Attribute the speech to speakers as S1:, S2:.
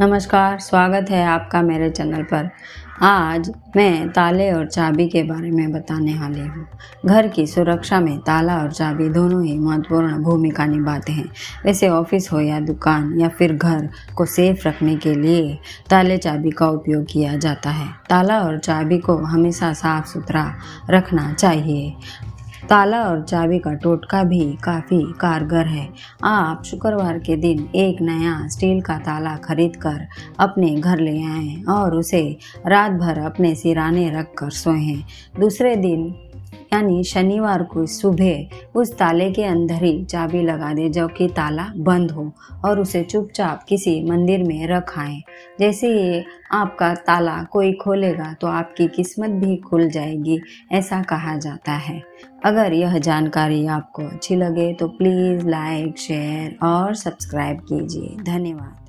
S1: नमस्कार, स्वागत है आपका मेरे चैनल पर। आज मैं ताले और चाबी के बारे में बताने वाली हूँ। घर की सुरक्षा में ताला और चाबी दोनों ही महत्वपूर्ण भूमिका निभाते हैं। वैसे ऑफ़िस हो या दुकान या फिर घर को सेफ़ रखने के लिए ताले चाबी का उपयोग किया जाता है। ताला और चाबी को हमेशा साफ़ सुथरा रखना चाहिए। ताला और चाबी का टोटका भी काफ़ी कारगर है। आप शुक्रवार के दिन एक नया स्टील का ताला खरीद कर अपने घर ले आए और उसे रात भर अपने सिराने रख कर सोएँ। दूसरे दिन यानी शनिवार को सुबह उस ताले के अंदर ही चाबी लगा दे, जो कि ताला बंद हो, और उसे चुपचाप किसी मंदिर में रख आए। जैसे ये आपका ताला कोई खोलेगा तो आपकी किस्मत भी खुल जाएगी, ऐसा कहा जाता है। अगर यह जानकारी आपको अच्छी लगे तो प्लीज़ लाइक शेयर और सब्सक्राइब कीजिए। धन्यवाद।